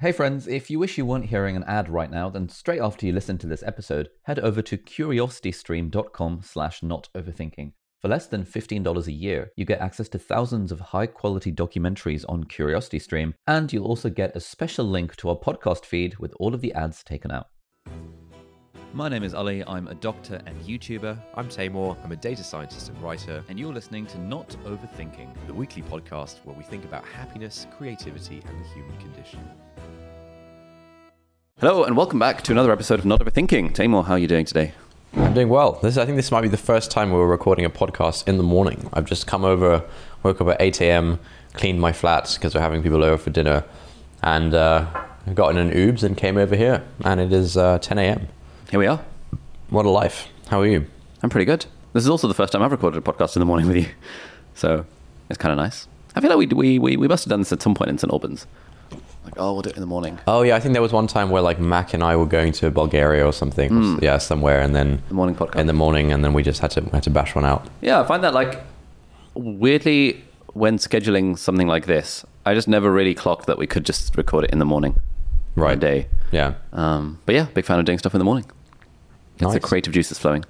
Hey friends, if you wish you weren't hearing an ad right now, then straight after you listen to this episode, head over to curiositystream.com slash not overthinking. For less than $15 a year, you get access to thousands of high quality documentaries on CuriosityStream, and you'll also get a special link to our podcast feed with all of the ads taken out. My name is Ali, I'm a doctor and YouTuber, I'm Taimur. I'm a data scientist and writer, and you're listening to Not Overthinking. the weekly podcast where we think about happiness, creativity, and the human condition. Hello, and welcome back to another episode of Not Overthinking. Taimur, how are you doing today? I'm doing well. This I think this might be the first time we're recording a podcast in the morning. I've just come over, woke up at 8 a.m., cleaned my flat because we're having people over for dinner, and uh, got in an Ubs and came over here. And it is uh, 10 a.m. Here we are. What a life! How are you? I'm pretty good. This is also the first time I've recorded a podcast in the morning with you, so it's kind of nice. I feel like we, we, we, we must have done this at some point in St. Albans. Like, oh, we'll do it in the morning. Oh yeah, I think there was one time where like Mac and I were going to Bulgaria or something. Yeah, somewhere, and then The morning podcast. in the morning, and then we just had to had to bash one out. Yeah, I find that like weirdly when scheduling something like this, I just never really clocked that we could just record it in the morning, Right. day. Yeah. Um, but yeah, big fan of doing stuff in the morning. It's the creative juices flowing.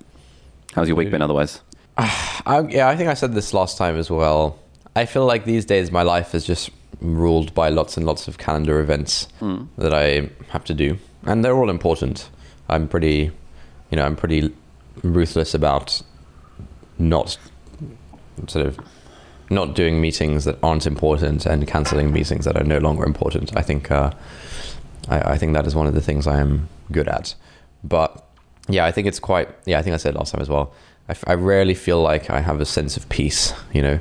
How's your week been otherwise? I, yeah, I think I said this last time as well. I feel like these days my life is just ruled by lots and lots of calendar events that I have to do, and they're all important. I'm pretty, you know, I'm pretty ruthless about not sort of not doing meetings that aren't important and canceling meetings that are no longer important. I think uh, I, I think that is one of the things I am good at. But yeah, I think it's quite. Yeah, I think I said last time as well. I, rarely feel like I have a sense of peace. You know,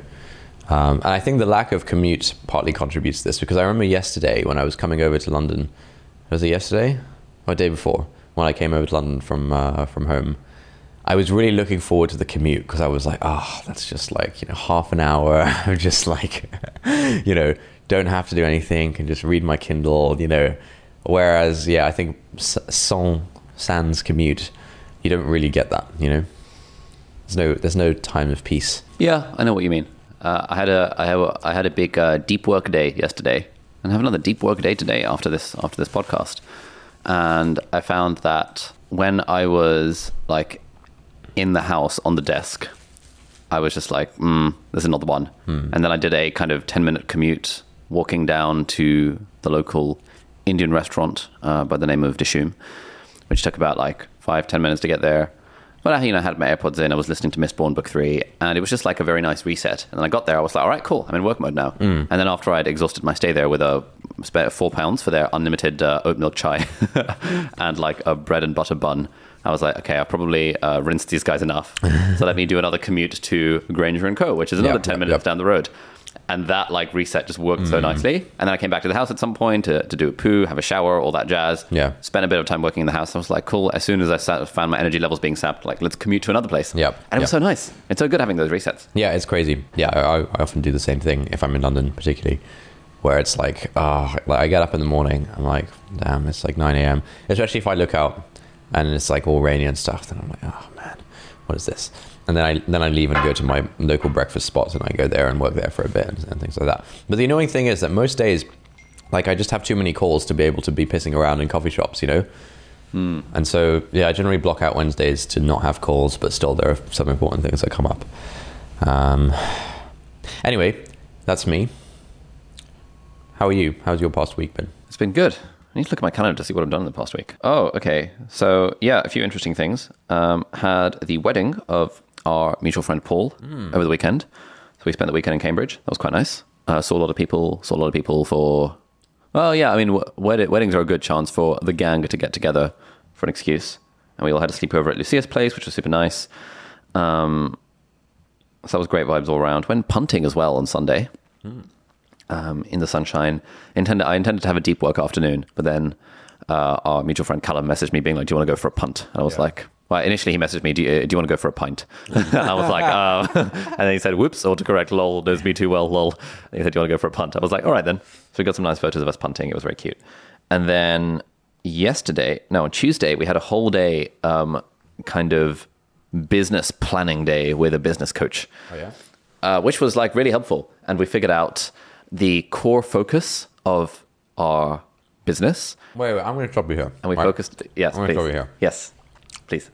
um, and I think the lack of commute partly contributes to this because I remember yesterday when I was coming over to London. Was it yesterday or day before when I came over to London from uh, from home? I was really looking forward to the commute because I was like, oh, that's just like, you know, half an hour of just like, you know, don't have to do anything, can just read my Kindle, you know. Whereas, yeah, I think sans, sans commute, you don't really get that, you know. There's no, there's no time of peace. Yeah, I know what you mean. Uh, I had a I have a, I had a big uh, deep work day yesterday, and I have another deep work day today after this after this podcast. And I found that when I was like in the house on the desk, I was just like, mm, "This is not the one." And then I did a kind of ten minute commute walking down to the local Indian restaurant uh, by the name of Dishoom, which took about like five ten minutes to get there. But I, you know, I had my AirPods in. I was listening to Mistborn Book Three, and it was just like a very nice reset. And then I got there. I was like, "All right, cool. I'm in work mode now." And then after I'd exhausted my stay there with a spare four pounds for their unlimited uh, oat milk chai and like a bread and butter bun, I was like, "Okay, I've probably uh, rinsed these guys enough. so let me do another commute to Granger and Co, which is another Yep, ten yep, minutes yep. down the road." And that like reset just worked Mm. so nicely. And then I came back to the house at some point to, to do a poo, have a shower, all that jazz Yeah. spent a bit of time working in the house. I was like, cool. As soon as I sat, found my energy levels being sapped, like, let's commute to another place. Yeah. And it was Yep. so nice. It's so good having those resets. Yeah, it's crazy. Yeah, I, I often do the same thing if I'm in London, particularly, where it's like, oh, like I get up in the morning, I'm like, damn, it's like 9 a.m. Especially if I look out and it's like all rainy and stuff, then I'm like, oh man, what is this? And then I then I leave and go to my local breakfast spot and I go there and work there for a bit and, and things like that. But the annoying thing is that most days, like I just have too many calls to be able to be pissing around in coffee shops, you know. And so, yeah, I generally block out Wednesdays to not have calls, but still, there are some important things that come up. Um, anyway, that's me. How are you? How's your past week been? It's been good. I need to look at my calendar to see what I've done in the past week. Oh, okay. So, yeah, a few interesting things. Um, had the wedding of our mutual friend Paul over the weekend. So we spent the weekend in Cambridge. That was quite nice. Uh, saw a lot of people. Saw a lot of people for. Well, yeah. I mean, w- wed- weddings are a good chance for the gang to get together for an excuse. And we all had a sleepover at Lucia's place, which was super nice. Um, so that was great vibes all around. Went punting as well on Sunday um, in the sunshine. Intended, I intended to have a deep work afternoon, but then uh, our mutual friend Callum messaged me being like, "Do you want to go for a punt?" And I was like, "Well, initially he messaged me, do you, do you want to go for a pint?" I was like, uh, and then he said, "Whoops, autocorrect, lol, knows me too well, lol." And he said, "Do you want to go for a punt?" I was like, "All right then." So we got some nice photos of us punting. It was very cute. And then yesterday, no, on Tuesday, we had a whole day um, kind of business planning day with a business coach Oh yeah. uh, which was like really helpful. And we figured out the core focus of our business, Wait, wait, I'm going to stop you here. and we focused. Yes, I'm please. go over here. Yes, please.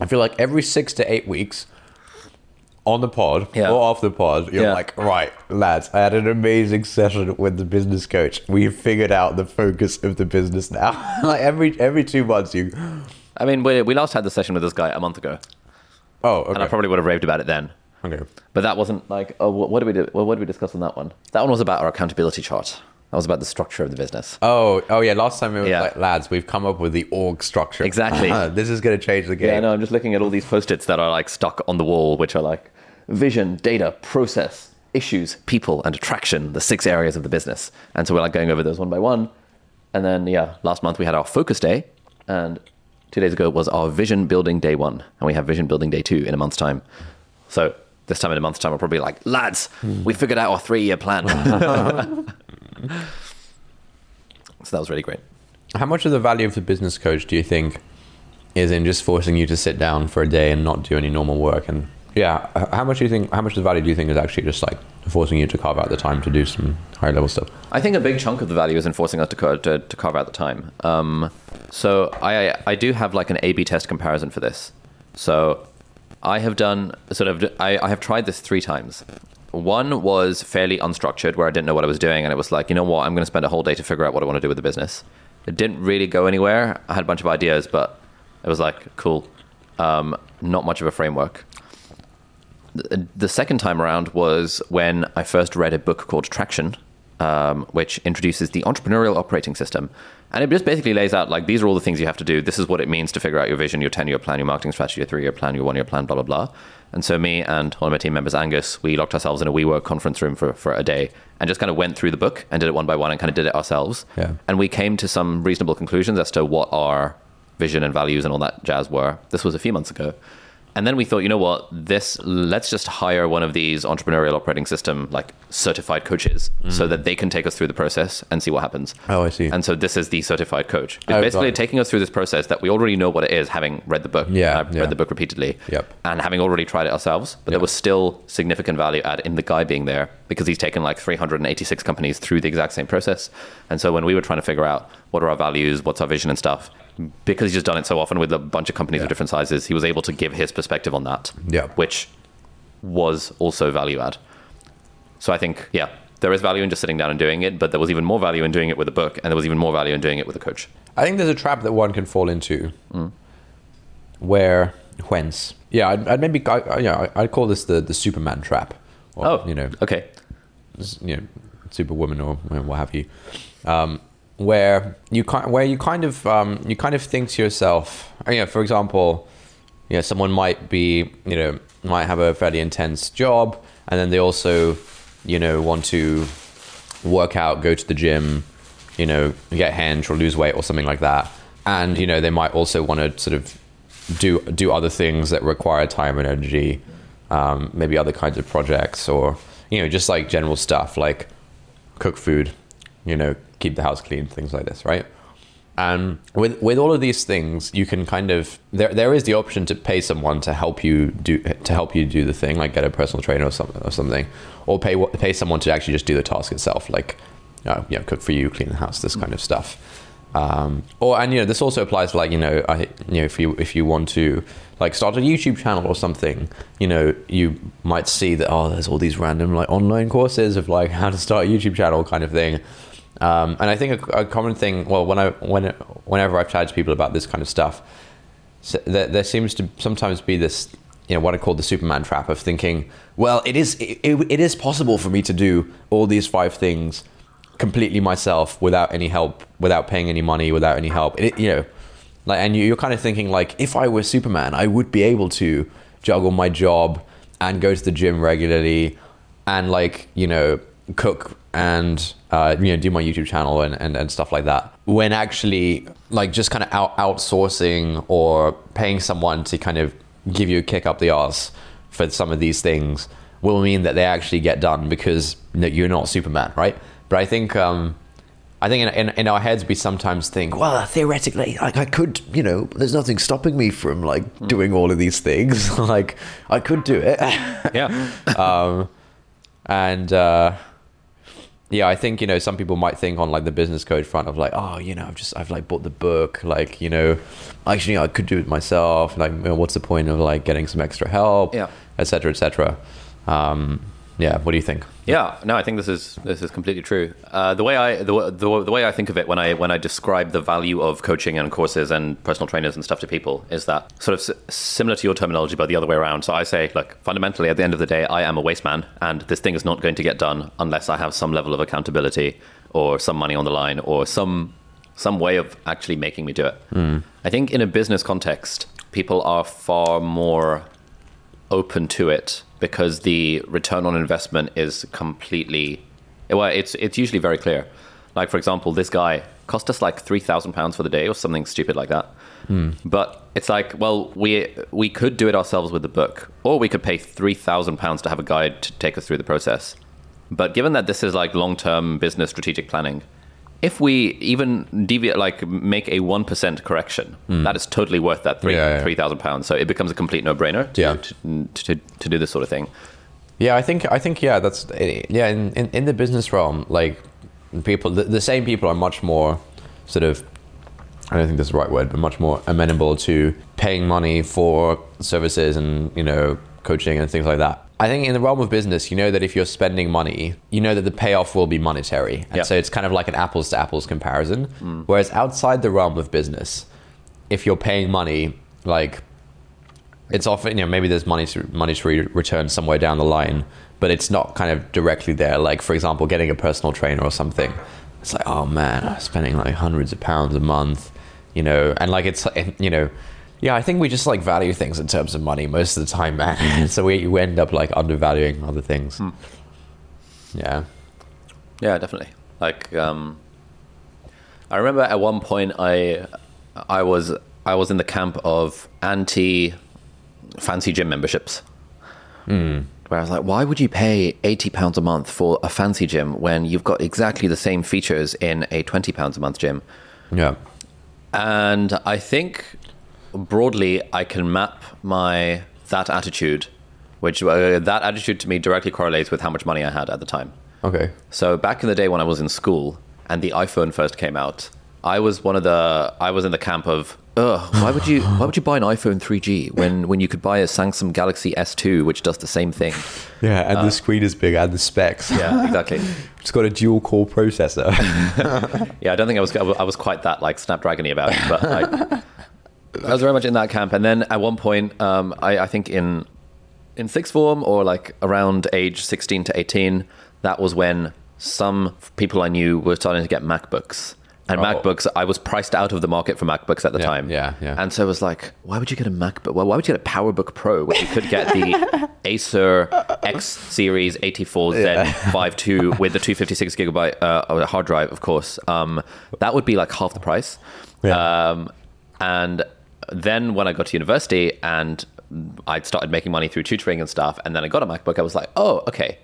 I feel like every six to eight weeks on the pod Yeah. or off the pod, you're Yeah. like, right, lads, I had an amazing session with the business coach. We figured out the focus of the business now. like every every two months, you. I mean, we, we last had the session with this guy a month ago, Oh, okay. and I probably would have raved about it then. okay. But that wasn't like, oh, what, what did we do? Well, what did we discuss on that one? That one was about our accountability chart. That was about the structure of the business. Oh, oh yeah. Last time we were Yeah. like, lads, we've come up with the org structure. Exactly. this is going to change the game. Yeah, no, I'm just looking at all these post-its that are like stuck on the wall, which are like vision, data, process, issues, people, and attraction, the six areas of the business. And so we're like going over those one by one. And then, yeah, last month we had our focus day, and two days ago was our vision building day one, and we have vision building day two in a month's time. So this time in a month's time, we'll probably be like, lads, we figured out our three-year plan. so that was really great. How much of the value of the business coach do you think is in just forcing you to sit down for a day and not do any normal work? And yeah, how much do you think? How much of the value do you think is actually just like forcing you to carve out the time to do some higher level stuff? I think a big chunk of the value is enforcing us to, to, to carve out the time. Um, so I, I do have like an A/B test comparison for this. So I have done sort of I, I have tried this three times. One was fairly unstructured, where I didn't know what I was doing, and it was like, you know what, I'm going to spend a whole day to figure out what I want to do with the business. It didn't really go anywhere. I had a bunch of ideas, but it was like, cool, um, not much of a framework the second time around was when I first read a book called Traction, um, which introduces the entrepreneurial operating system. And it just basically lays out like these are all the things you have to do. This is what it means to figure out your vision, your 10 year plan, your marketing strategy, your three year plan, your one year plan, blah, blah, blah. And so, me and one of my team members, Angus, we locked ourselves in a WeWork conference room for, for a day and just kind of went through the book and did it one by one and kind of did it ourselves. Yeah. And we came to some reasonable conclusions as to what our vision and values and all that jazz were. This was a few months ago. And then we thought, you know what, this let's just hire one of these entrepreneurial operating system like certified coaches so mm. that they can take us through the process and see what happens. Oh, I see. And so this is the certified coach. Oh, it's Oh, basically taking us through this process that we already know what it is, having read the book. Yeah, I've yeah. read the book repeatedly. Yep. And having already tried it ourselves, but there was still significant value add in the guy being there because he's taken like 386 companies through the exact same process. And so when we were trying to figure out what are our values, what's our vision and stuff, because he's just done it so often with a bunch of companies Yeah. of different sizes, he was able to give his perspective on that. Yeah. Which was also value add. So I think, yeah, there is value in just sitting down and doing it, but there was even more value in doing it with a book, and there was even more value in doing it with a coach. I think there's a trap that one can fall into, where whence yeah, I'd, I'd maybe I, I- yeah I'd call this the the Superman trap. Or, Oh, you know, okay. you know, Superwoman or what have you, um, where you kind where you kind of um, you kind of think to yourself, you know, for example, you know, someone might be you know might have a fairly intense job, and then they also you know want to work out, go to the gym, you know, get hench or lose weight or something like that, and you know they might also want to sort of do do other things that require time and energy, um, maybe other kinds of projects or you know just like general stuff like cook food, you know, keep the house clean, things like this, right? And with with all of these things, you can kind of there there is the option to pay someone to help you do to help you do the thing, like get a personal trainer or something or something, or pay pay someone to actually just do the task itself, like uh, you know, cook for you, clean the house, this kind of stuff. Um, or and you know this also applies to like you know I you know if you if you want to like start a YouTube channel or something, you know you might see that oh there's all these random like online courses of like how to start a YouTube channel kind of thing. Um, and I think a, a common thing, well, when I when whenever I've chatted to people about this kind of stuff, so there, there seems to sometimes be this, you know, what I call the Superman trap of thinking, well, it is it, it, is possible for me to do all these five things completely myself without any help, without paying any money, without any help. It, you know, like, and you- you're kind of thinking like, if I were Superman, I would be able to juggle my job and go to the gym regularly, and like, you know, cook and uh, you know do my YouTube channel and, and, and stuff like that. When actually, like, just kind of out outsourcing or paying someone to kind of give you a kick up the arse for some of these things will mean that they actually get done because you're not Superman, right? But I think um, I think in, in, in our heads we sometimes think, well, theoretically, like I could, you know, there's nothing stopping me from like doing all of these things. like I could do it. Yeah. um, and uh, yeah, I think you know some people might think on like the business code front of like, oh, you know, I've just I've like bought the book, like you know, actually I could do it myself. Like, you know, what's the point of like getting some extra help, Yeah. etc. cetera, et cetera. Um, yeah, what do you think? Yeah, no, I think this is this is completely true. Uh, the way I the, the, the way I think of it when I when I describe the value of coaching and courses and personal trainers and stuff to people is that sort of s- similar to your terminology, but the other way around. So I say, look, fundamentally, at the end of the day, I am a waste man, and this thing is not going to get done unless I have some level of accountability or some money on the line or some some way of actually making me do it. I think in a business context, people are far more open to it because the return on investment is completely well it's it's usually very clear. Like for example this guy cost us like 3000 pounds for the day or something stupid like that. Hmm. But it's like well we we could do it ourselves with the book or we could pay 3000 pounds to have a guide to take us through the process. But given that this is like long-term business strategic planning if we even deviate like make a 1% correction hmm. that is totally worth that three Yeah, yeah. three thousand pounds. So it becomes a complete no-brainer to, Yeah. to, to, to do this sort of thing. Yeah, I think I think yeah, that's eh, yeah. In, in, in the business realm, like people, the, the same people are much more sort of. I don't think that's the right word, but much more amenable to paying money for services and you know coaching and things like that. I think in the realm of business, you know that if you're spending money, you know that the payoff will be monetary, and Yeah. so it's kind of like an apples to apples comparison. Mm. Whereas outside the realm of business, if you're paying money, like it's often you know maybe there's money to monetary return somewhere down the line, but it's not kind of directly there. Like for example, getting a personal trainer or something. It's like oh man, I'm spending like hundreds of pounds a month, you know, and like it's you know. Yeah, I think we just like value things in terms of money most of the time, man. Mm-hmm. so we you end up like undervaluing other things. Hmm. Yeah. Yeah, definitely. Like, um, I remember at one point I, I was I was in the camp of anti fancy gym memberships. Hmm. Where I was like, why would you pay eighty pounds a month for a fancy gym when you've got exactly the same features in a twenty pounds a month gym? Yeah. And I think broadly, I can map my that attitude, which uh, that attitude to me directly correlates with how much money I had at the time. Okay. So back in the day when I was in school and the iPhone first came out, I was one of the I was in the camp of Ugh, why would you why would you buy an iPhone 3G when when you could buy a Samsung Galaxy S2 which does the same thing? Yeah, and the screen is big and the specs. Yeah, exactly. It's got a dual core processor. Yeah, I don't think I was I was quite that like Snapdragony about it, but I, I was very much in that camp. And then at one point, um, I, I think in in sixth form or like around age sixteen to eighteen, that was when some people I knew were starting to get MacBooks. And Oh. MacBooks, I was priced out of the market for MacBooks at the Yeah, time. yeah, yeah. And so it was like, why would you get a MacBook? Well, why would you get a PowerBook Pro when you could get the Acer X Series 84Z52 with the 256 gigabyte uh, hard drive, of course? Um, that would be like half the price. Yeah. Um, and then when I got to university and I'd started making money through tutoring and stuff, and then I got a MacBook, I was like, oh, okay,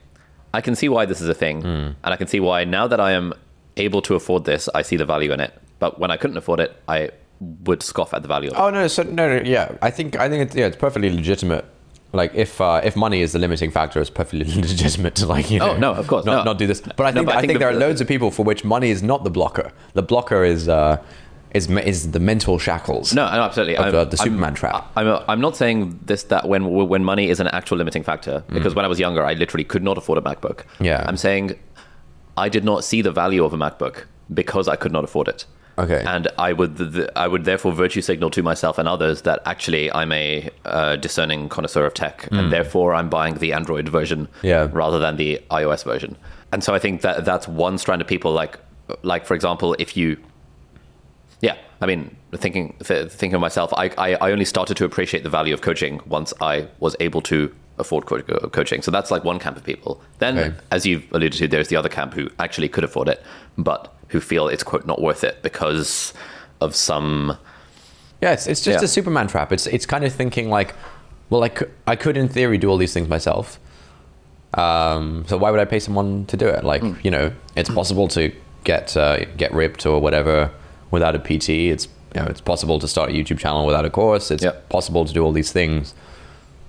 I can see why this is a thing, and I can see why now that I am able to afford this, I see the value in it. But when I couldn't afford it, I would scoff at the value of. Oh no, so no, no, yeah. I think I think it's yeah, it's perfectly legitimate. Like if uh, if money is the limiting factor, it's perfectly legitimate to like you know. Oh, no, of course, not, no. not do this. But I No, think but I I think think, the- there are loads of people for which money is not the blocker. The blocker is uh, is is the mental shackles. No, no, absolutely. Of I'm- the- the I'm- Superman trap. I'm, I'm not saying this that when when money is an actual limiting factor because when I was younger, I literally could not afford a MacBook. Mm. Yeah. I'm saying I did not see the value of a MacBook because I could not afford it. Okay. And I would th- I would therefore virtue signal to myself and others that actually I'm a uh, discerning connoisseur of tech, and therefore I'm buying the Android version Mm. Yeah. rather than the iOS version. And so I think that that's one strand of people. Like like for example, if you I mean, thinking th- thinking of myself, I, I I only started to appreciate the value of coaching once I was able to afford co- co- coaching. So that's like one camp of people. Then, Okay. as you've alluded to, there's the other camp who actually could afford it, but who feel it's quote not worth it because of some. Yeah, it's, it's just Yeah. a Superman trap. It's it's kind of thinking like, well, I could, I could in theory do all these things myself. Um, so why would I pay someone to do it? Like, Hmm. you know, it's possible to get uh, get ripped or whatever without a PT. It's you know, it's possible to start a YouTube channel without a course. It's Yeah. possible to do all these things.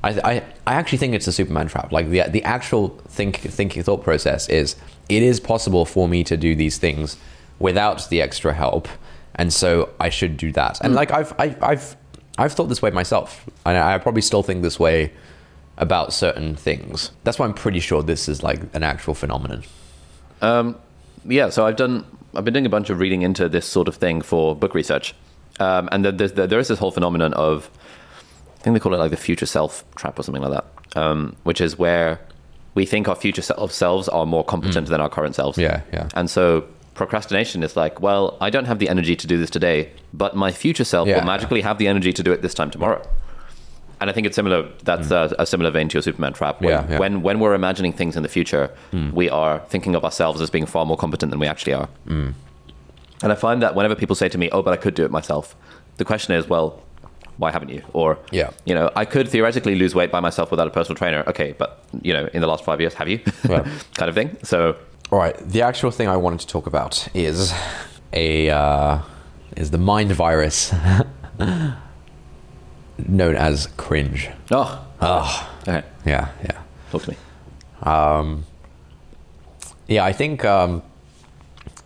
I, I, I actually think it's a Superman trap. Like the the actual think thinking thought process is it is possible for me to do these things without the extra help, and so I should do that. And like I've I, I've I've thought this way myself, and I probably still think this way about certain things. That's why I'm pretty sure this is like an actual phenomenon. Um, yeah, so I've done. I've been doing a bunch of reading into this sort of thing for book research, um, and there's, there is this whole phenomenon of, I think they call it like the future self trap or something like that, um, which is where we think our future self selves are more competent than our current selves. Yeah, yeah. And so procrastination is like, well, I don't have the energy to do this today, but my future self Yeah. will magically have the energy to do it this time tomorrow. And I think it's similar. That's a, a similar vein to your Superman trap. When, Mm. Yeah, yeah. when when we're imagining things in the future, Mm. we are thinking of ourselves as being far more competent than we actually are. Mm. And I find that whenever people say to me, "Oh, but I could do it myself," the question is, "Well, why haven't you?" Or, Yeah. you know, I could theoretically lose weight by myself without a personal trainer. Okay, but you know, in the last five years, have you? Right. kind of thing. So, All right, the actual thing I wanted to talk about is a uh, is the mind virus known as cringe. oh, Oh, okay, yeah, yeah. talk to me. Um, yeah, I think um,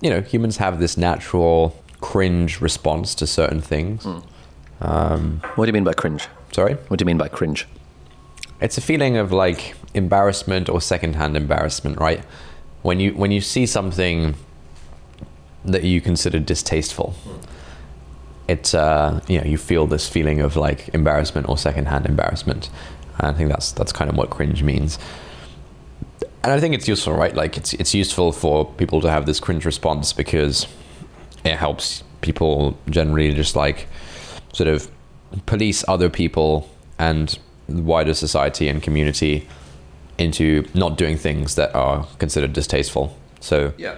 you know humans have this natural cringe response to certain things. Um, What do you mean by cringe? sorry, What do you mean by cringe? it's a feeling of like embarrassment or secondhand embarrassment, right? When you when you see something that you consider distasteful, it's uh, you know you feel this feeling of like embarrassment or secondhand embarrassment. And I think that's that's kind of what cringe means. And I think it's useful, right? Like it's it's useful for people to have this cringe response because it helps people generally just like sort of police other people and wider society and community into not doing things that are considered distasteful. So Yeah,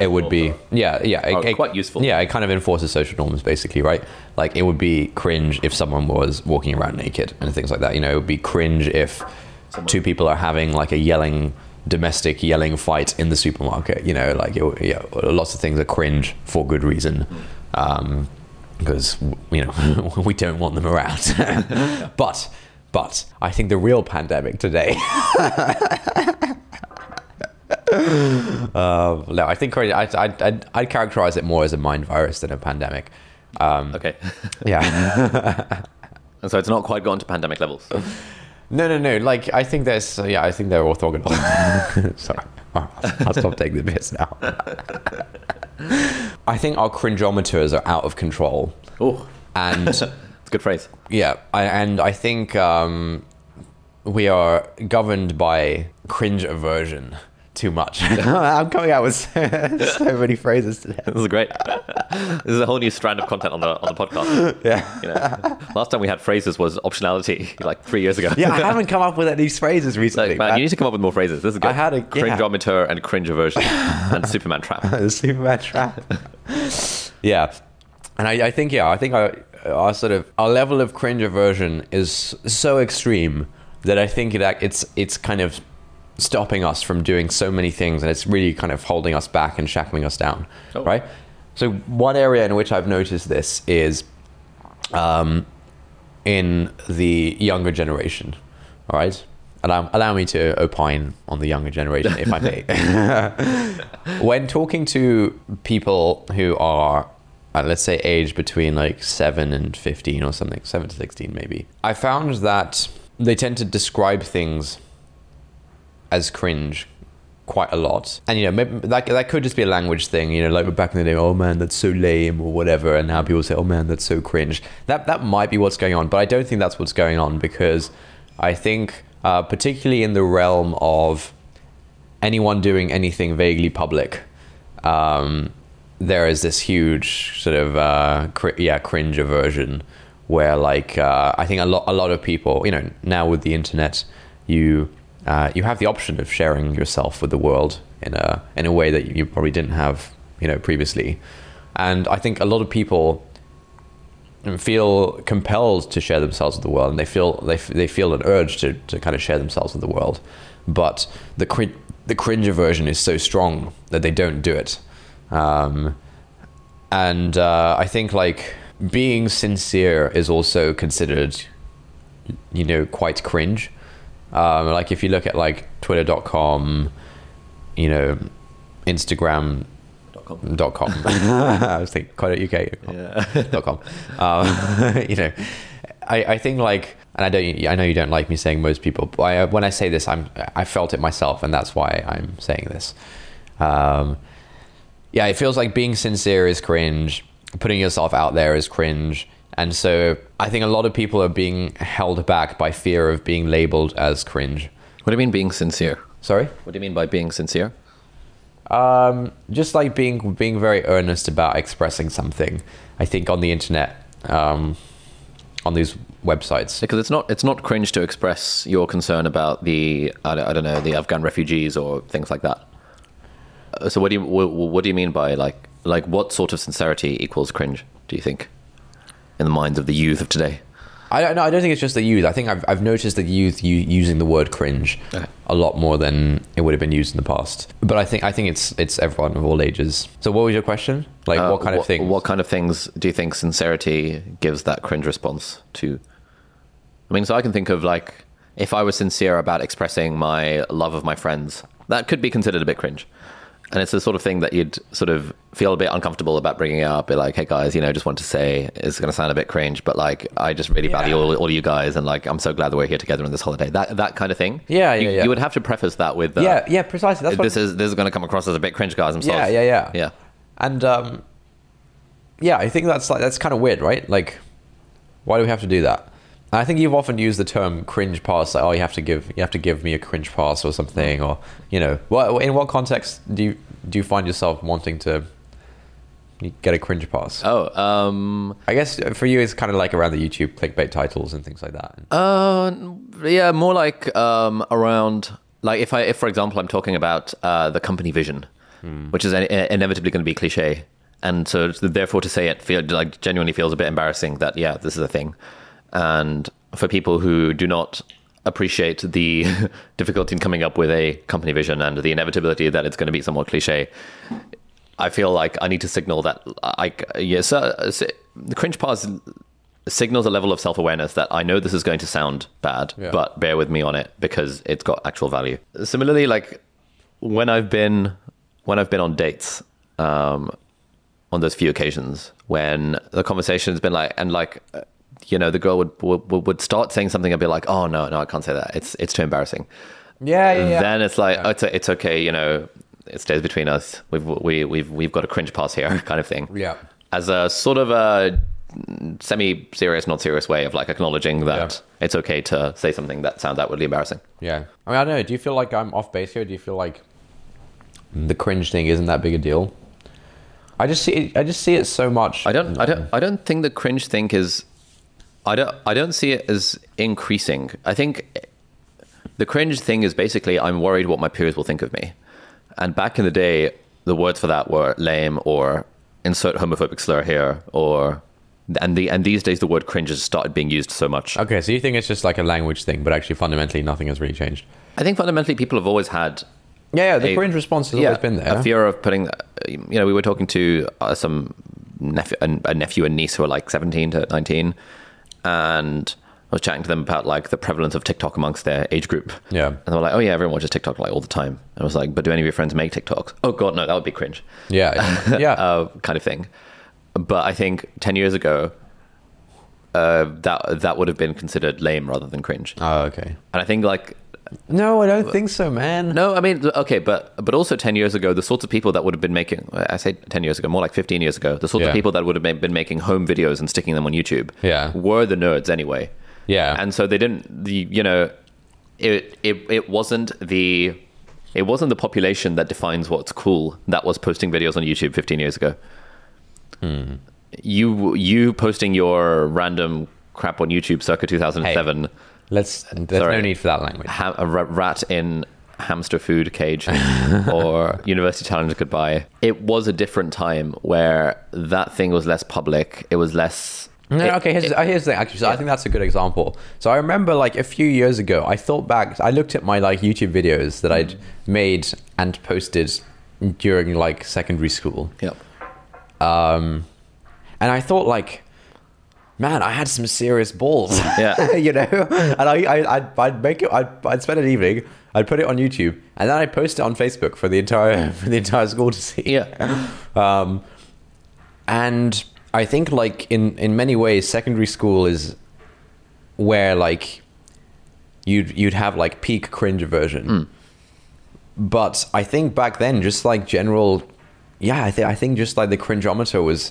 it would be yeah yeah it, it- quite useful. yeah it kind of enforces social norms basically right? Like it would be cringe if someone was walking around naked and things like that you know? It would be cringe if two people are having like a yelling domestic yelling fight in the supermarket you know? Like it, yeah lots of things are cringe for good reason um because you know we don't want them around. But but i think the real pandemic today Uh, no, I think I, I, I'd, I'd characterize it more as a mind virus than a pandemic. Um, Okay, yeah. and so it's not quite gone to pandemic levels. no, no, no. Like, I think there's, yeah, I think they're orthogonal. Sorry. I'll, I'll stop taking the piss now. I think our cringeometers are out of control. Oh, And it's a good phrase. yeah, I, and I think um, we are governed by cringe aversion too much. I'm coming out with so many phrases today. This is great. this is a whole new strand of content on the on the podcast. Yeah. You know, last time we had phrases was optionality, like three years ago. Yeah, I haven't come up with any phrases recently. Like, man, you need to come up with more phrases. This is good. I had a- yeah. cringeometer and cringe aversion and Superman trap. the Superman trap. yeah, and I, I think yeah, I think our, our sort of our level of cringe aversion is so extreme that I think it it's it's kind of stopping us from doing so many things, and it's really kind of holding us back and shackling us down, Oh. right? So one area in which I've noticed this is um, in the younger generation. All right, allow allow me to opine on the younger generation, if I may. when talking to people who are uh, let's say age between like 7 and 15 or something 7 to 16 maybe i found that they tend to describe things as cringe quite a lot. And you know maybe that, that could just be a language thing you know like back in the day oh man that's so lame or whatever and now people say oh man that's so cringe. That that might be what's going on but i don't think that's what's going on because i think uh, particularly in the realm of anyone doing anything vaguely public, um, there is this huge sort of uh, cr- yeah cringe aversion where like uh, I think a lot a lot of people you know now with the internet you uh, you have the option of sharing yourself with the world in a in a way that you probably didn't have you know previously, and I think a lot of people feel compelled to share themselves with the world and they feel they, they feel an urge to, to kind of share themselves with the world. But the the cringe aversion is so strong that they don't do it. Um, and uh, I think like being sincere is also considered you know quite cringe um, like if you look at like twitter.com you know, Instagram com. dot com. I was thinking quite UK dot com. Um, you know, I, I think like, and I don't, I know you don't like me saying most people, but I, when I say this, I'm, I felt it myself, and that's why I'm saying this. Um, yeah, it feels like being sincere is cringe. Putting yourself out there is cringe. And so I think a lot of people are being held back by fear of being labeled as cringe. What do you mean being sincere? Sorry? What do you mean by being sincere? Um, just like being being very earnest about expressing something. I think on the internet, um, on these websites. Because it's not it's not cringe to express your concern about the I don't, I don't know the Afghan refugees or things like that. Uh, So what do you what, what do you mean by like like what sort of sincerity equals cringe? Do you think in the minds of the youth of today? I don't know. I don't think it's just the youth. I think I've, I've noticed the youth using the word cringe Okay. a lot more than it would have been used in the past. But I think I think it's it's everyone of all ages. So what was your question? Like Uh, what kind of thing? What kind of things do you think sincerity gives that cringe response to? I mean, so I can think of like if I was sincere about expressing my love of my friends, that could be considered a bit cringe. And it's the sort of thing that you'd sort of feel a bit uncomfortable about bringing up. Be like, hey guys, you know, just want to say it's going to sound a bit cringe, but like, I just really value all, all you guys, and like, I'm so glad that we're here together on this holiday. That that kind of thing. Yeah, You, yeah, yeah. you would have to preface that with, uh, yeah, yeah, precisely. That's this is this is going to come across as a bit cringe, guys. I'm sorry. Yeah, yeah, yeah. yeah. And um, yeah, I think that's like that's kind of weird, right? Like, why do we have to do that? And I think you've often used the term cringe pass. Like, oh, you have to give you have to give me a cringe pass or something, or you know, what in what context do you do you find yourself wanting to get a cringe pass? Oh, um, I guess for you, it's kind of like around the YouTube clickbait titles and things like that. Uh, yeah, more like um, around like if I if for example I'm talking about uh, the company vision, which is in- inevitably going to be cliche, and so therefore to say it feel like genuinely feels a bit embarrassing that yeah this is a thing, and for people who do not appreciate the difficulty in coming up with a company vision and the inevitability that it's going to be somewhat cliche. I feel like I need to signal that I yes, uh, the cringe pause signals a level of self-awareness that I know this is going to sound bad, Yeah. but bear with me on it because it's got actual value. Similarly, like when I've been when I've been on dates, um, on those few occasions when the conversation has been like and like you know the girl would, would would start saying something and be like oh no no I can't say that it's it's too embarrassing Yeah, yeah, yeah. then it's like oh, it's, it's okay you know it stays between us we've we, we've we've got a cringe pass here kind of thing Yeah. as a sort of a semi serious not serious way of like acknowledging that Yeah. it's okay to say something that sounds outwardly embarrassing Yeah. I mean, I don't know. Do you feel like I'm off base here? Do you feel like the cringe thing isn't that big a deal? I just see it, I just see it so much. I don't I don't um, I don't think the cringe thing is I don't I don't see it as increasing. I think the cringe thing is basically I'm worried what my peers will think of me. And back in the day, the words for that were lame or insert homophobic slur here or and the and these days the word cringe has started being used so much. Okay, so you think it's just like a language thing, but actually fundamentally nothing has really changed. I think fundamentally people have always had Yeah, yeah the a- cringe response has always been there. A fear of putting, you know, we were talking to uh, some nephew, a, a nephew and niece who are like 17 to 19, and I was chatting to them about like the prevalence of TikTok amongst their age group. Yeah. And they were like, oh yeah, everyone watches TikTok like all the time. And I was like, but do any of your friends make TikToks? Oh god, no, that would be cringe. yeah, yeah. Uh, kind of thing. But I think 10 years ago, uh, that that would have been considered lame rather than cringe. oh, okay. And I think like No, I don't think so, man. No, I mean, okay, but but also ten years ago, the sorts of people that would have been making, I say ten years ago, more like fifteen years ago, the sorts Yeah. of people that would have been been making home videos and sticking them on YouTube, Yeah. were the nerds anyway. Yeah. and so they didn't, the you know, it it it wasn't the it wasn't the population that defines what's cool that was posting videos on YouTube fifteen years ago. Hmm. You you posting your random crap on YouTube circa two thousand and seven. Let's. There's Sorry. no need for that language. ha- a rat in hamster food cage or university challenge goodbye it was a different time where that thing was less public it was less No, it- okay. Here's, it- here's the thing. Actually, so I think that's a good example. So I remember, like a few years ago, I thought back. I looked at my like YouTube videos that I'd made and posted during like secondary school, Yep. um, and I thought like, man, I had some serious balls. Yeah. you know, and I, I I'd, I'd make it. I'd, I'd spend an evening. I'd put it on YouTube, and then I'd post it on Facebook for the entire for the entire school to see. Yeah. Um, and I think like in in many ways, secondary school is where like you'd you'd have like peak cringe version. But I think back then, just like general, yeah, I think I think just like the cringeometer was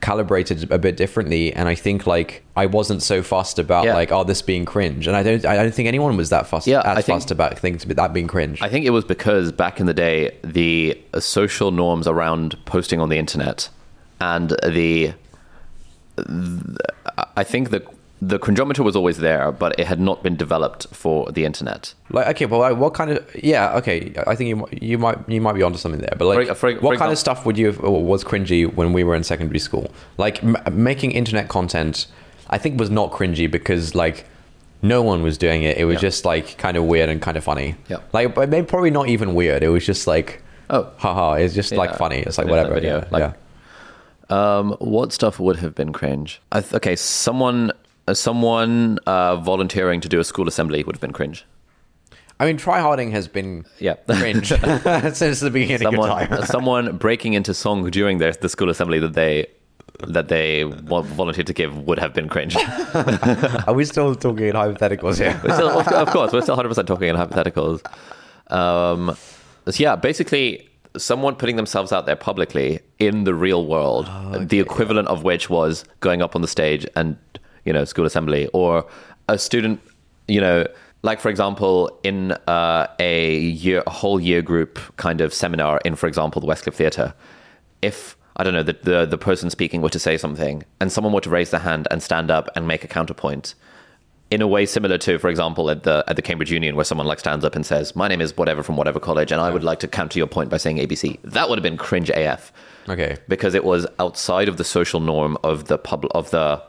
calibrated a bit differently, and I think like I wasn't so fussed about Yeah. like oh this being cringe, and I don't I don't think anyone was that fussed Yeah, as I think- fussed about things that being cringe. I think it was because back in the day, the uh, social norms around posting on the internet and the, th- I think the the cringeometer was always there, but it had not been developed for the internet. Like okay, well, like, what kind of yeah? Okay, I think you you might you might be onto something there. But like, For- for- what for kind example- of stuff would you have, was cringy when we were in secondary school? Like m- making internet content, I think was not cringy because like no one was doing it. It was Yeah. just like kind of weird and kind of funny. Yeah. Like, maybe probably not even weird. It was just like Oh. haha. It's just like funny. It's like whatever. video, yeah, like- yeah. Um, what stuff would have been cringe? I th- okay, someone uh, someone uh, volunteering to do a school assembly would have been cringe. I mean, tryharding has been Yeah. cringe since the beginning of someone time. someone breaking into song during their, the school assembly that they that they volunteered to give would have been cringe. Are we still talking in hypotheticals here? Still, of, course, we're still 100% talking in hypotheticals. Um, so yeah, basically, someone putting themselves out there publicly in the real world, the equivalent of which was going up on the stage and, you know, school assembly, or a student, you know, like for example, in uh, a year, a whole year group kind of seminar in, for example, the Westcliff Theatre, if I don't know the, the the person speaking were to say something, and someone were to raise their hand and stand up and make a counterpoint, in a way similar to, for example, at the at the Cambridge Union, where someone like stands up and says, "My name is whatever from whatever college, and I would like to counter your point by saying ABC." That would have been cringe AF, Okay. because it was outside of the social norm of the pub of the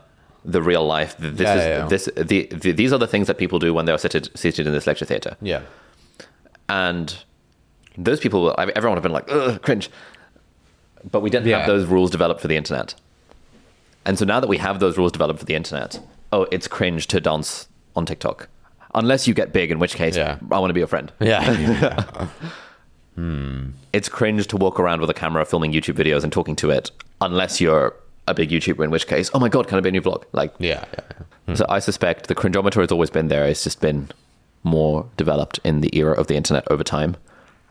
the real life. This Yeah, is yeah, yeah. this the, the these are the things that people do when they are seated seated in this lecture theatre Yeah. and those people, everyone would have been like, Ugh, cringe. But we didn't have those rules developed for the internet. And so now that we have those rules developed for the internet, oh, it's cringe to dance on TikTok. Unless you get big, in which case, Yeah. I want to be your friend. Yeah. Hmm. It's cringe to walk around with a camera filming YouTube videos and talking to it, unless you're a big YouTuber, in which case, oh my God, can I be in your vlog? Like, yeah. yeah. Hmm. so I suspect the cringeometer has always been there. It's just been more developed in the era of the internet over time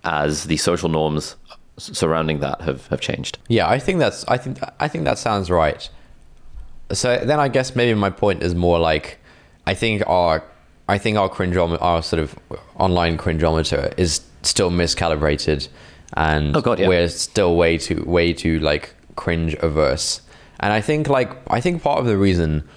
as the social norms surrounding that have, have changed. Yeah, I think that's I think I think that sounds right. So then I guess maybe my point is more like I think our I think our cringeometer our sort of online cringeometer is still miscalibrated and Oh, God, yeah. we're still way too way too like cringe averse. And I think like I think part of the reason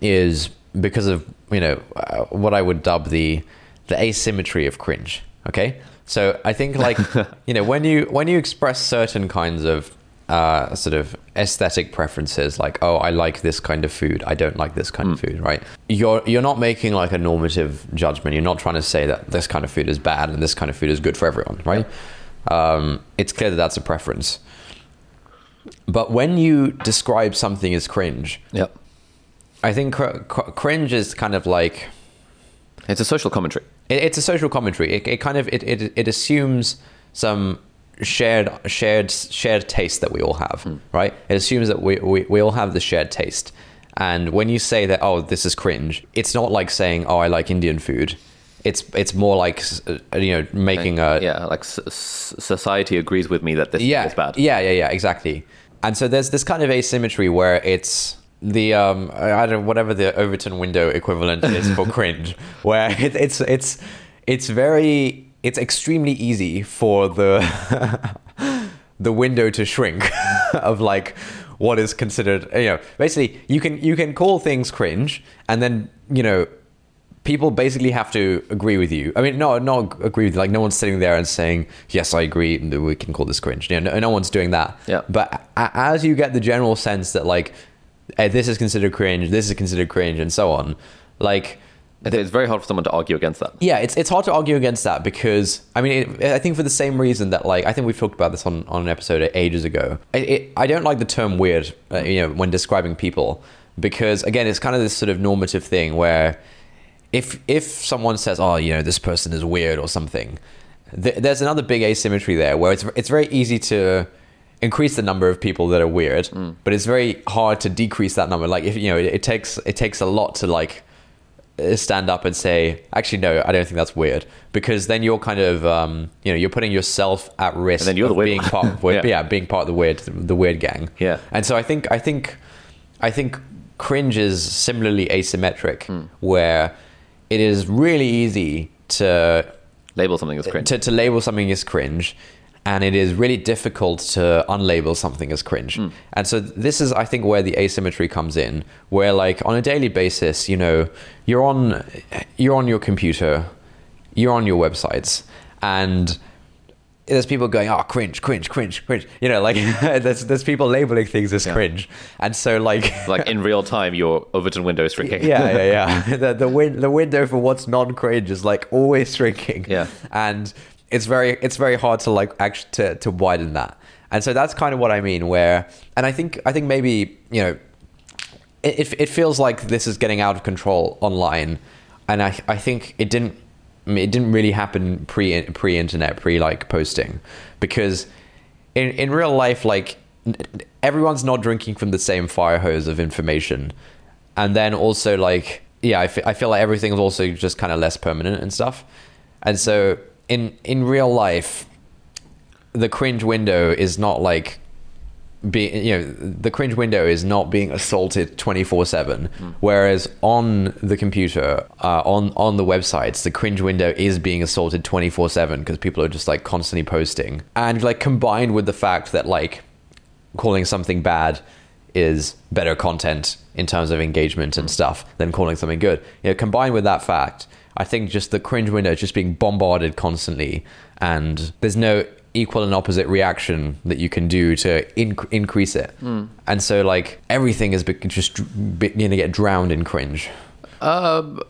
is because of you know uh, what I would dub the the asymmetry of cringe. Okay, so I think like you know when you when you express certain kinds of uh, sort of aesthetic preferences, like oh I like this kind of food, I don't like this kind of food, right? You're you're not making like a normative judgment. You're not trying to say that this kind of food is bad and this kind of food is good for everyone, right? Um, it's clear that that's a preference. But when you describe something as cringe, Yep. I think cr- cr- cringe is kind of like It's a social commentary. it, it's a social commentary. It, it kind of it, it it assumes some shared shared shared taste that we all have, hmm. right? It assumes that we, we we all have the shared taste. And when you say that, oh, this is cringe, it's not like saying, oh, I like Indian food. It's it's more like uh, you know making a yeah, like society agrees with me that this yeah, is bad. Yeah, yeah, yeah, exactly. And so there's this kind of asymmetry where it's the um I don't know, whatever the Overton window equivalent is for cringe, where it, it's it's it's very it's extremely easy for the the window to shrink of like what is considered you know basically you can you can call things cringe and then you know people basically have to agree with you. I mean, no, not agree with you. Like, no one's sitting there and saying, "Yes, I agree. that We can call this cringe." You know, no, no one's doing that. Yeah. But a- as you get the general sense that like, eh, this is considered cringe, this is considered cringe, and so on, like. It's very hard for someone to argue against that. Yeah, it's it's hard to argue against that because I mean it, I think for the same reason that like I think we've talked about this on, on an episode ages ago. It, it, I don't like the term weird, uh, you know, when describing people because again, it's kind of this sort of normative thing where if if someone says, "Oh, you know, this person is weird" or something, th- there's another big asymmetry there where it's it's very easy to increase the number of people that are weird, but it's very hard to decrease that number. Like if you know, it, it takes it takes a lot to like uh, stand up and say, actually, no, I don't think that's weird, because then you're kind of, um, you know, you're putting yourself at risk And then you're of the weird being part, of, yeah. Yeah. being part of the weird, the weird gang. Yeah. And so I think, I think, I think cringe is similarly asymmetric, Hmm. where it is really easy to Label something as cringe. to, to label something as cringe and it is really difficult to unlabel something as cringe hmm. and so this is i think where the asymmetry comes in where like on a daily basis you know you're on you're on your computer you're on your websites and there's people going, oh, cringe, cringe, cringe, cringe. You know, like there's there's people labeling things as Yeah. cringe, and so like like in real time, your Overton window is shrinking. yeah, yeah, yeah. the the, win- the window for what's non cringe is like always shrinking. Yeah. and it's very it's very hard to like actually to, to widen that. And so that's kind of what I mean. Where and I think I think maybe you know it it, it feels like this is getting out of control online, and I I think it didn't. It didn't really happen pre pre internet pre like posting. Because in in real life like everyone's not drinking from the same fire hose of information. And then also like yeah I I feel like everything's also just kind of less permanent and stuff. And so in in real life the cringe window is not like being you know the cringe window is not being assaulted 24/7 whereas on the computer uh, on on the websites the cringe window is being assaulted 24/7 because people are just like constantly posting and like combined with the fact that like calling something bad is better content in terms of engagement and stuff than calling something good. You know, combined with that fact, I think just the cringe window is just being bombarded constantly, and there's no equal and opposite reaction that you can do to inc- increase it. And so, like everything is be- just to get drowned in cringe. Um,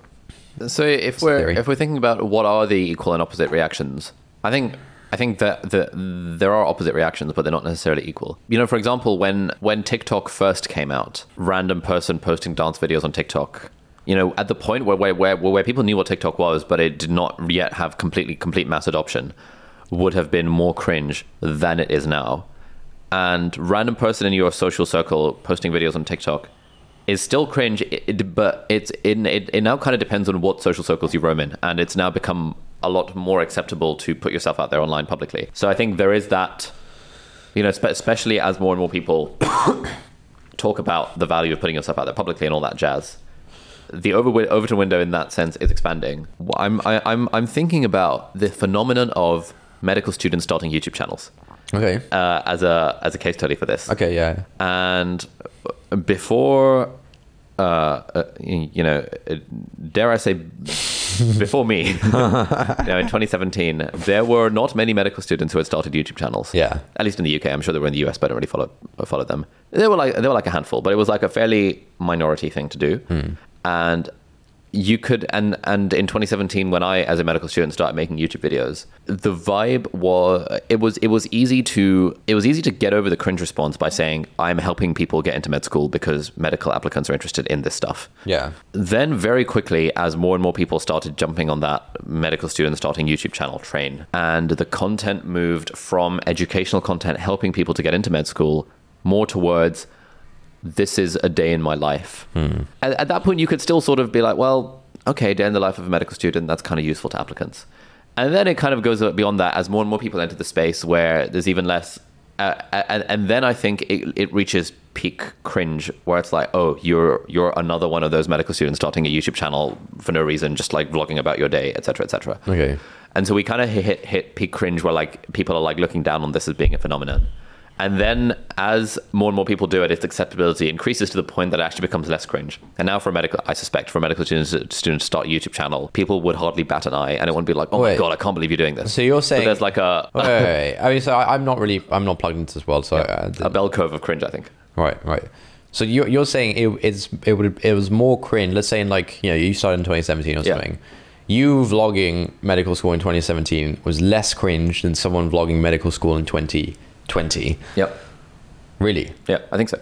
so if we're theory. if we're thinking about what are the equal and opposite reactions, I think I think that the, there are opposite reactions, but they're not necessarily equal. You know, for example, when when TikTok first came out, random person posting dance videos on TikTok. You know, at the point where where where, where people knew what TikTok was, but it did not yet have completely complete mass adoption, would have been more cringe than it is now. And random person in your social circle posting videos on TikTok is still cringe, but it's in it, it now kind of depends on what social circles you roam in, and it's now become a lot more acceptable to put yourself out there online publicly. So I think there is that, you know, spe- especially as more and more people talk about the value of putting yourself out there publicly and all that jazz. The over Overton window in that sense is expanding. I'm I, I'm I'm thinking about the phenomenon of medical students starting YouTube channels Okay. uh, as a as a case study for this Okay. Yeah. and before uh, uh, you know dare i say before me you know, in 2017 there were not many medical students who had started youtube channels Yeah. at least in the uk i'm sure they were in the us but i don't really follow follow them they were like they were like a handful but it was like a fairly minority thing to do and you could and and in 2017 when i as a medical student started making youtube videos the vibe was it was it was easy to it was easy to get over the cringe response by saying i'm helping people get into med school because medical applicants are interested in this stuff Yeah. then very quickly as more and more people started jumping on that medical student starting youtube channel train and the content moved from educational content helping people to get into med school more towards this is a day in my life at, at that point you could still sort of be like well okay day in the life of a medical student that's kind of useful to applicants and then it kind of goes beyond that as more and more people enter the space where there's even less uh, and, and then I think it, it reaches peak cringe where it's like, oh, you're you're another one of those medical students starting a YouTube channel for no reason, just like vlogging about your day, etc., etc. Okay. And so we kind of hit hit peak cringe where like people are like looking down on this as being a phenomenon. And then as more and more people do it, its acceptability increases to the point that it actually becomes less cringe. And now for a medical, I suspect for a medical student, student to start a YouTube channel, people would hardly bat an eye and it wouldn't be like, oh Wait. my God, I can't believe you're doing this. So you're saying- there's like a, Wait, wait, wait. I mean, so I, I'm not really, I'm not plugged into this world, so uh, a bell curve of cringe, I think. Right, right. So you're you're saying it, it's it would it was more cringe. Let's say in like you know you started in 2017 or Yeah. something. You vlogging medical school in 2017 was less cringe than someone vlogging medical school in 2020. Yep. Really? Yeah, I think so.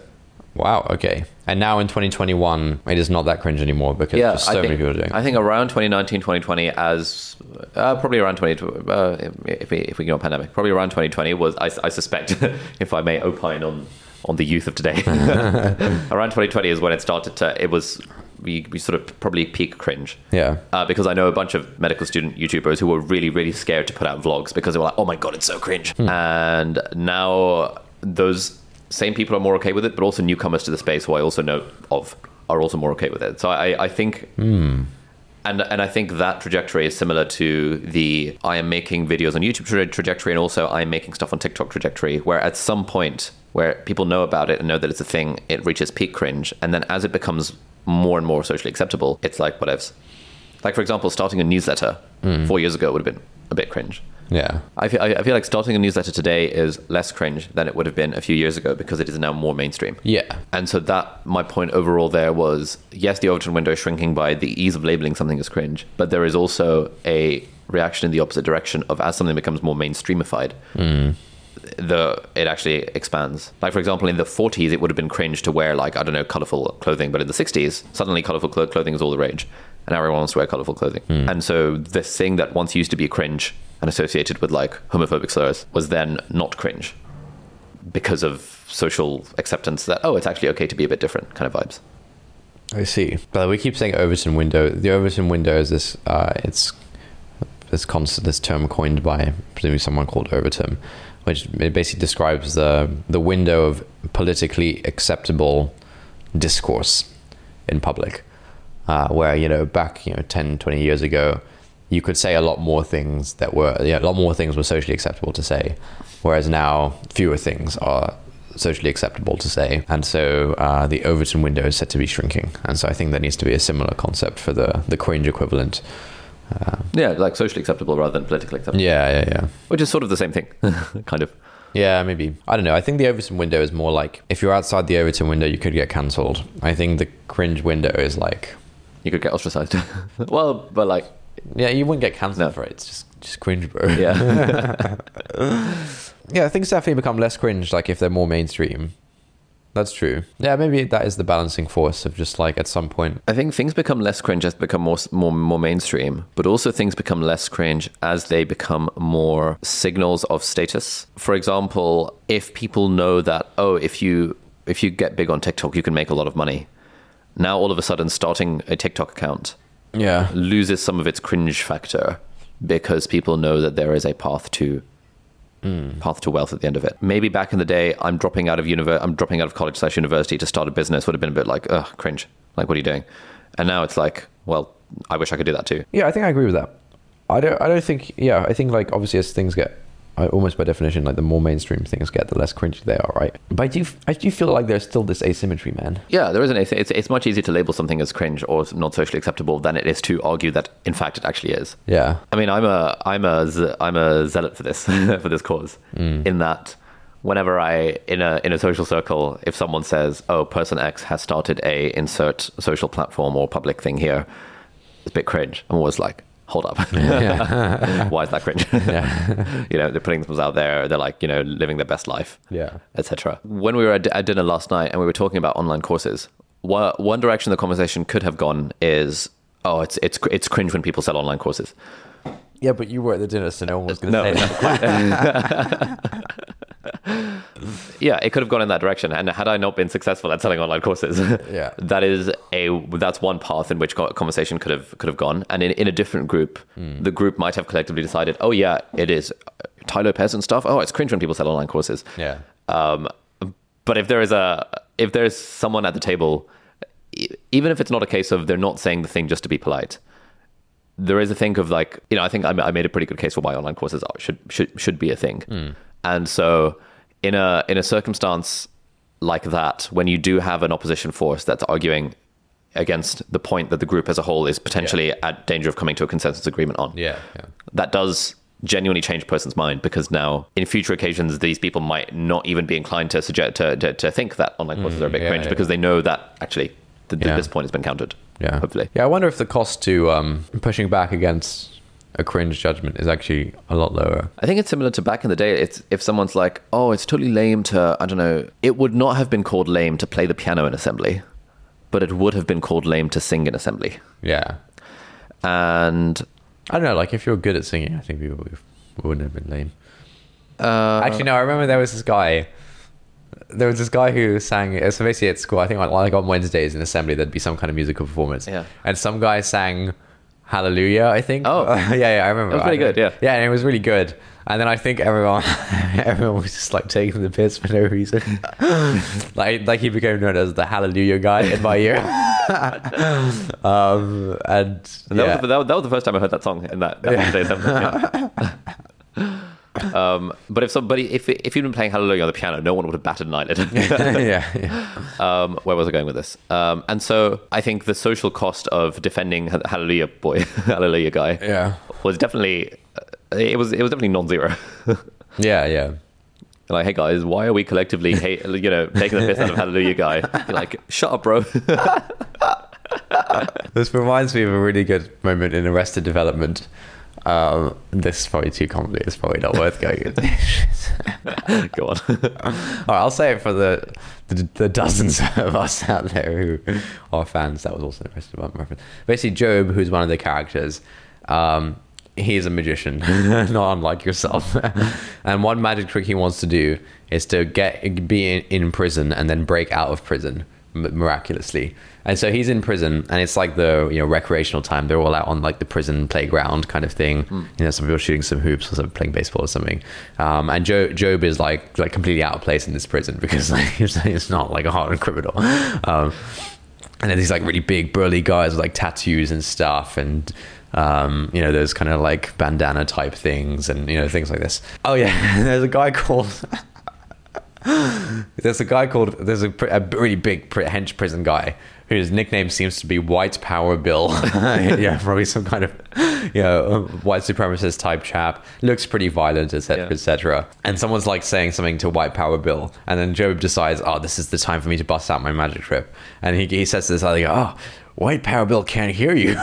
Wow. Okay. And now in 2021, it is not that cringe anymore because just so I many think, people are doing. it. I think around 2019, 2020, as uh, probably around 20, uh, if we if we go on pandemic, probably around 2020 was I, I suspect, if I may opine on on the youth of today, around 2020 is when it started to. It was we, we sort of probably peak cringe. Yeah. Uh, because I know a bunch of medical student YouTubers who were really, really scared to put out vlogs because they were like, oh my God, it's so cringe. And now those same people are more okay with it, but also newcomers to the space who I also know of are also more okay with it. So I, I think. And, and I think that trajectory is similar to the I am making videos on YouTube tra- trajectory and also I am making stuff on TikTok trajectory, where at some point where people know about it and know that it's a thing, it reaches peak cringe. And then as it becomes more and more socially acceptable, it's like whatevs. Like, for example, starting a newsletter mm. four years ago would have been a bit cringe. Yeah. I feel, I feel like starting a newsletter today is less cringe than it would have been a few years ago because it is now more mainstream. Yeah. And so that my point overall there was yes, the Overton window is shrinking by the ease of labeling something as cringe, but there is also a reaction in the opposite direction of as something becomes more mainstreamified, mm. The it actually expands. Like for example, in the 40s, it would have been cringe to wear like I don't know colorful clothing, but in the 60s, suddenly colorful clo- clothing is all the rage, and everyone wants to wear colorful clothing. And so this thing that once used to be cringe and associated with like homophobic slurs was then not cringe because of social acceptance that oh it's actually okay to be a bit different kind of vibes I see. But we keep saying Overton window. The Overton window is this. Uh, it's this concept, this term coined by presumably someone called Overton, which it basically describes the the window of politically acceptable discourse in public, uh, where you know back you know 10, 20 years ago, you could say a lot more things that were yeah, a lot more things were socially acceptable to say, whereas now fewer things are socially acceptable to say, and so uh, the Overton window is said to be shrinking, and so I think there needs to be a similar concept for the the cringe equivalent. Uh, yeah like socially acceptable rather than politically acceptable Yeah, yeah, yeah. which is sort of the same thing kind of Yeah, maybe. I don't know. I think the Overton window is more like if you're outside the Overton window, you could get cancelled. I think the cringe window is like, you could get ostracized well but like yeah, you wouldn't get cancelled No. for it. It's just just cringe, bro. yeah yeah. Things definitely become less cringe, like if they're more mainstream. That's true. Yeah, maybe that is the balancing force of just like at some point. I think things become less cringe as they become more more more mainstream, but also things become less cringe as they become more signals of status. For example, if people know that oh, if you if you get big on TikTok, you can make a lot of money. Now all of a sudden, starting a TikTok account Yeah. loses some of its cringe factor because people know that there is a path to path to wealth at the end of it. Maybe back in the day, I'm dropping out of univer- I'm dropping out of college slash university to start a business would have been a bit like, ugh, cringe. Like, what are you doing? And now it's like, well, I wish I could do that too. Yeah, I think I agree with that. I don't. I don't think. Yeah, I think like obviously as things get, I, almost by definition, like the more mainstream things get, the less cringy they are, right? But I do. I do feel like there's still this asymmetry, man. Yeah, there is an it's, it's it's much easier to label something as cringe or not socially acceptable than it is to argue that in fact it actually is. Yeah. I mean, I'm a I'm a I'm a zealot for this for this cause. Mm. In that, whenever I in a in a social circle, if someone says, "Oh, person X has started a insert social platform or public thing here," it's a bit cringe. I'm always like, "Hold up, why is that cringe?" you know, they're putting themselves out there. They're like, you know, living their best life Yeah. etc. When we were at, at dinner last night and we were talking about online courses, one, one direction the conversation could have gone is, oh, it's it's it's cringe when people sell online courses. Yeah, but you were at the dinner, so no one was going No, say that. Yeah, it could have gone in that direction. And had I not been successful at selling online courses, Yeah. that is a that's one path in which conversation could have could have gone. And in, in a different group, hmm. the group might have collectively decided, oh yeah, it is uh, Tyler Lopez and stuff. Oh, it's cringe when people sell online courses. Yeah. Um, but if there is a if there's someone at the table, even if it's not a case of they're not saying the thing just to be polite, there is a thing of like you know I think I made a pretty good case for why online courses are, should should should be a thing, hmm. and so in a in a circumstance like that, when you do have an opposition force that's arguing against the point that the group as a whole is potentially at danger of coming to a consensus agreement on, Yeah. Yeah. that does genuinely change a person's mind because now in future occasions these people might not even be inclined to suggest to, to, to think that online courses are a bit yeah, cringe yeah. because they know that actually Yeah. this point has been countered Yeah. hopefully Yeah, I wonder if the cost to um, pushing back against a cringe judgment is actually a lot lower. I think it's similar to back in the day. It's if someone's like, "Oh, it's totally lame to," I don't know. It would not have been called lame to play the piano in assembly, but it would have been called lame to sing in assembly. Yeah. And I don't know, like if you're good at singing, I think people would- wouldn't have been lame. uh, Actually, no, I remember there was this guy. There was this guy who sang. So basically, at school, I think like, like on Wednesdays in assembly, there'd be some kind of musical performance. Yeah. And some guy sang Hallelujah, I think. Oh. yeah, yeah, I remember. It was pretty good, yeah. Yeah, and it was really good. And then I think everyone, everyone was just like taking the piss for no reason. like, like he became known as the Hallelujah guy in my year. um, and that, yeah. was the, that, was- that was the first time I heard that song in that, that Yeah. Day assembly. yeah. um, but if somebody, if if you'd been playing Hallelujah on the piano, no one would have batted an eyelid. yeah, yeah. um, where was I going with this? Um, and so I think the social cost of defending Hallelujah boy, Hallelujah guy, Yeah. was definitely uh, it was it was definitely non-zero. Yeah, yeah. like, hey guys, why are we collectively hate, you know taking the piss out of Hallelujah guy? You're like, shut up, bro. This reminds me of a really good moment in Arrested Development. Um, this is probably too complicated. It's probably not worth going into. Go on. All right, I'll say it for the, the the dozens of us out there who are fans. That was also an Arrested my reference. Basically, Gob, who's one of the characters, um, he's a magician, not unlike yourself. and one magic trick he wants to do is to get be in, in prison and then break out of prison m- miraculously. And so he's in prison, and it's like the you know recreational time. They're all out on like the prison playground kind of thing. You know, some people are shooting some hoops or some playing baseball or something. Um, and Gob, Gob is like like completely out of place in this prison because like he's, not like a hardened criminal. Um, and then these like really big burly guys with like tattoos and stuff and um, you know those kind of like bandana type things and you know things like this oh yeah there's a guy called there's a guy called there's a, a really big hench prison guy whose nickname seems to be White Power Bill. yeah, probably some kind of you know white supremacist type chap. Looks pretty violent, etc., Yeah. etc. And someone's like saying something to White Power Bill, and then Gob decides, oh, this is the time for me to bust out my magic trip. And he he says to this other guy, oh. White Power Bill can't hear you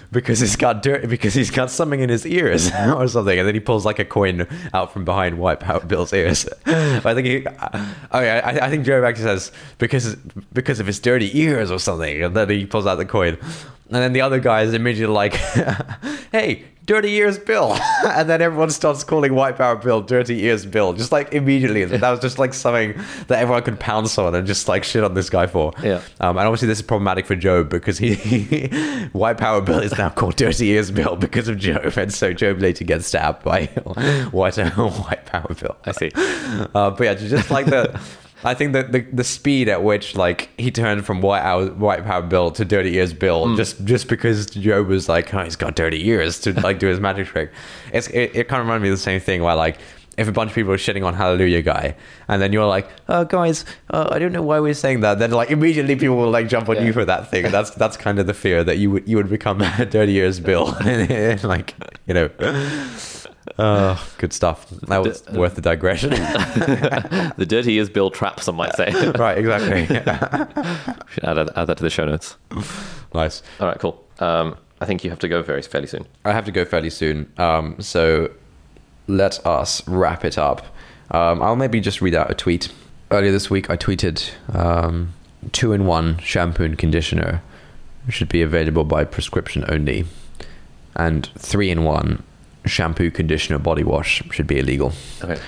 because he's got dirt because he's got something in his ears or something, and then he pulls like a coin out from behind White Power Bill's ears. I think he, oh yeah, I, I think Jerry actually says because because of his dirty ears or something, and then he pulls out the coin, and then the other guy is immediately like, "Hey, dirty ears Bill," and then everyone starts calling White Power Bill Dirty Ears Bill, just like immediately. That was just like something that everyone could pounce on and just like shit on this guy for. Yeah. Um, and obviously this is problematic for Gob because he, White Power Bill is now called Dirty Ears Bill because of Gob, and so Gob later gets stabbed by White White Power Bill. I see. Uh, but yeah, just like the. I think that the, the speed at which like he turned from white Hour, white power Bill to dirty ears Bill just just because Gob was like oh he's got dirty ears to like do his magic trick. It's it, it kind of reminded me of the same thing where like if a bunch of people are shitting on Hallelujah guy and then you're like oh guys uh, I don't know why we're saying that then like immediately people will like jump on Yeah. you for that thing and that's that's kind of the fear that you would you would become dirty ears Bill like you know. Oh, good stuff. That was D- worth the digression. the dirty is Bill trap, some might say. right, exactly. Should add, add that to the show notes. nice. All right, cool. Um, I think you have to go very fairly soon. I have to go fairly soon. Um, so let us wrap it up. Um, I'll maybe just read out a tweet. Earlier this week, I tweeted um, two in one shampoo and conditioner should be available by prescription only, and three in one shampoo, conditioner, body wash should be illegal. Okay.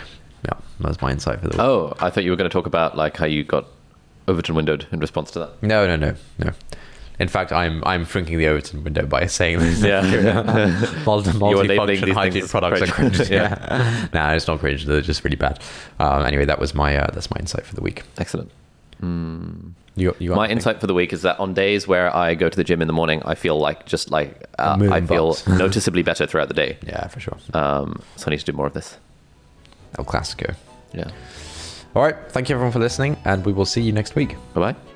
Yeah, that was my insight for the week. Oh, I thought you were going to talk about like how you got Overton windowed in response to that. No, no, no, no. In fact, I'm I'm shrinking the Overton window by saying this. Yeah. Multi, You are labeling multifunction hygiene products are cringe. cringe. yeah. nah, it's not cringe. They're just really bad. Um, anyway, that was my uh, that's my insight for the week. Excellent. You, you got My insight for the week is that on days where I go to the gym in the morning, I feel like just like uh, I feel noticeably better throughout the day. Yeah, for sure. Um, so I need to do more of this. El Clasico. Yeah. All right. Thank you everyone for listening, and we will see you next week. Bye bye.